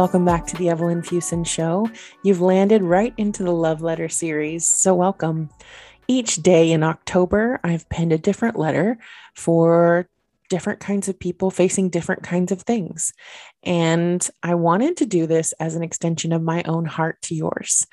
welcome back to the Evelyn Fuson Show. You've landed right into the love letter series, so welcome. Each day in October, I've penned a different letter for different kinds of people facing different kinds of things. And I wanted to do this as an extension of my own heart to yours.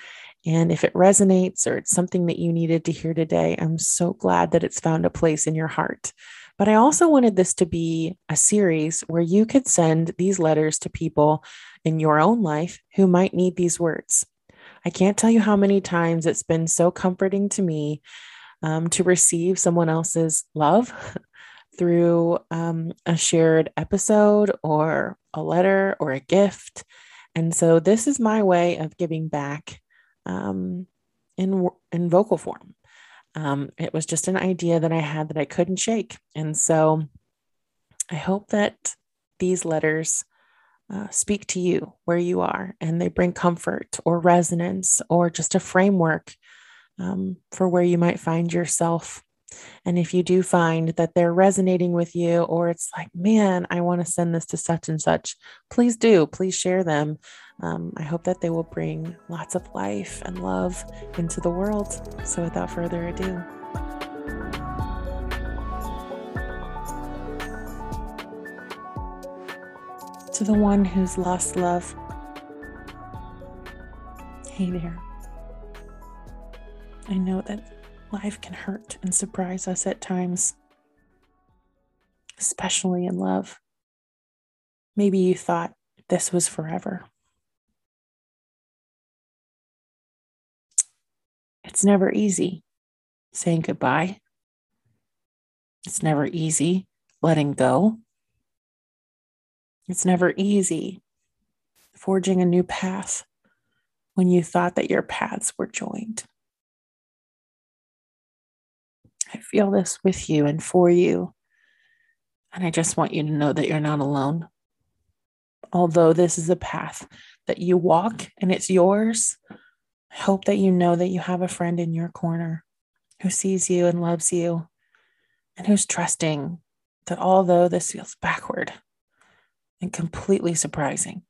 And if it resonates or it's something that you needed to hear today, I'm so glad that it's found a place in your heart. But I also wanted this to be a series where you could send these letters to people in your own life who might need these words. I can't tell you how many times it's been so comforting to me um, to receive someone else's love through um, a shared episode or a letter or a gift. And so this is my way of giving back um, in, in vocal form. Um, it was just an idea that I had that I couldn't shake. And so I hope that these letters uh, speak to you where you are and they bring comfort or resonance or just a framework um, for where you might find yourself. And if you do find that they're resonating with you, or it's like, man, I want to send this to such and such, please do. Please share them. Um, I hope that they will bring lots of life and love into the world. So, without further ado, to the one who's lost love, hey there. I know that life can hurt and surprise us at times, especially in love. Maybe you thought this was forever. It's never easy saying goodbye. It's never easy letting go. It's never easy forging a new path when you thought that your paths were joined. I feel this with you and for you. And I just want you to know that you're not alone. Although this is a path that you walk and it's yours, I hope that you know that you have a friend in your corner who sees you and loves you and who's trusting that although this feels backward and completely surprising,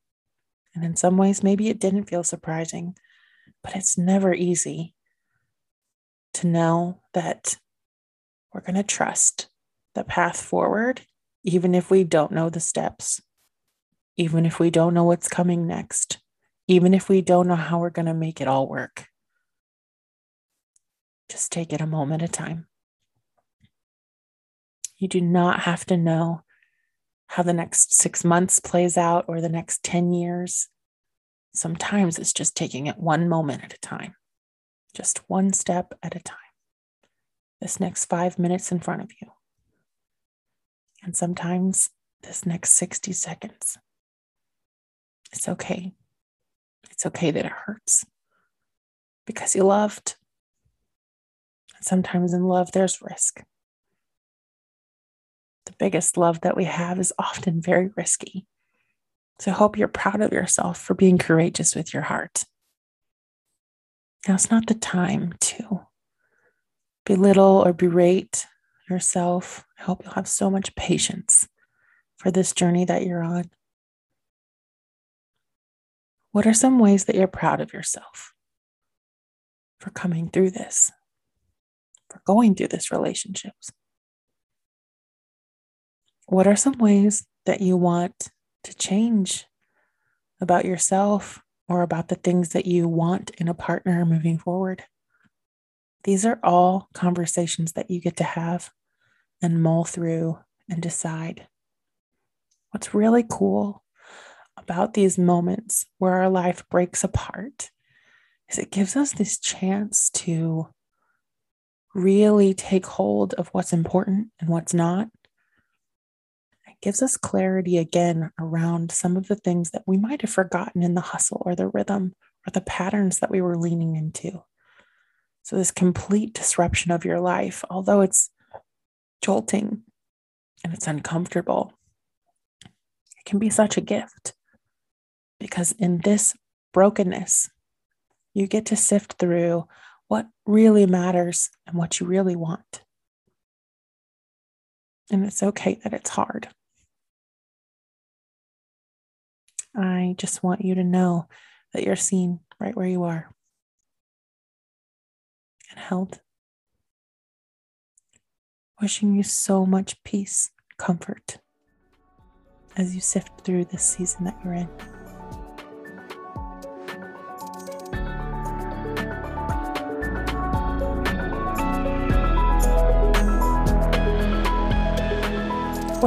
and in some ways, maybe it didn't feel surprising, but it's never easy to know that we're going to trust the path forward, even if we don't know the steps, even if we don't know what's coming next even if we don't know how we're going to make it all work. Just take it a moment at a time. You do not have to know how the next six months plays out or the next 10 years. Sometimes it's just taking it one moment at a time, just one step at a time. This next five minutes in front of you. And sometimes this next 60 seconds. It's okay. It's okay that it hurts because you loved. And sometimes in love, there's risk. The biggest love that we have is often very risky. So I hope you're proud of yourself for being courageous with your heart. Now, it's not the time to belittle or berate yourself. I hope you'll have so much patience for this journey that you're on. What are some ways that you're proud of yourself for coming through this, for going through this relationships? What are some ways that you want to change about yourself or about the things that you want in a partner moving forward? These are all conversations that you get to have and mull through and decide. What's really cool about these moments where our life breaks apart is it gives us this chance to really take hold of what's important and what's not. It gives us clarity again around some of the things that we might have forgotten in the hustle or the rhythm or the patterns that we were leaning into. So, this complete disruption of your life, although it's jolting and it's uncomfortable, it can be such a gift. Because in this brokenness, you get to sift through what really matters and what you really want. And it's okay that it's hard. I just want you to know that you're seen right where you are and held. Wishing you so much peace, comfort as you sift through this season that you're in.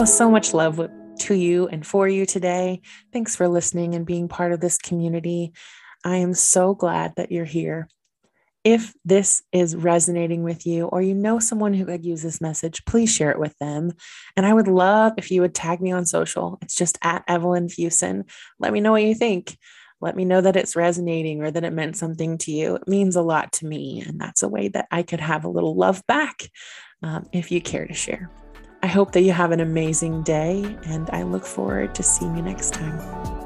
Well, so much love to you and for you today. Thanks for listening and being part of this community. I am so glad that you're here. If this is resonating with you, or you know someone who could use this message, please share it with them. And I would love if you would tag me on social. It's just at Evelyn Fuson. Let me know what you think. Let me know that it's resonating or that it meant something to you. It means a lot to me. And that's a way that I could have a little love back um, if you care to share. I hope that you have an amazing day, and I look forward to seeing you next time.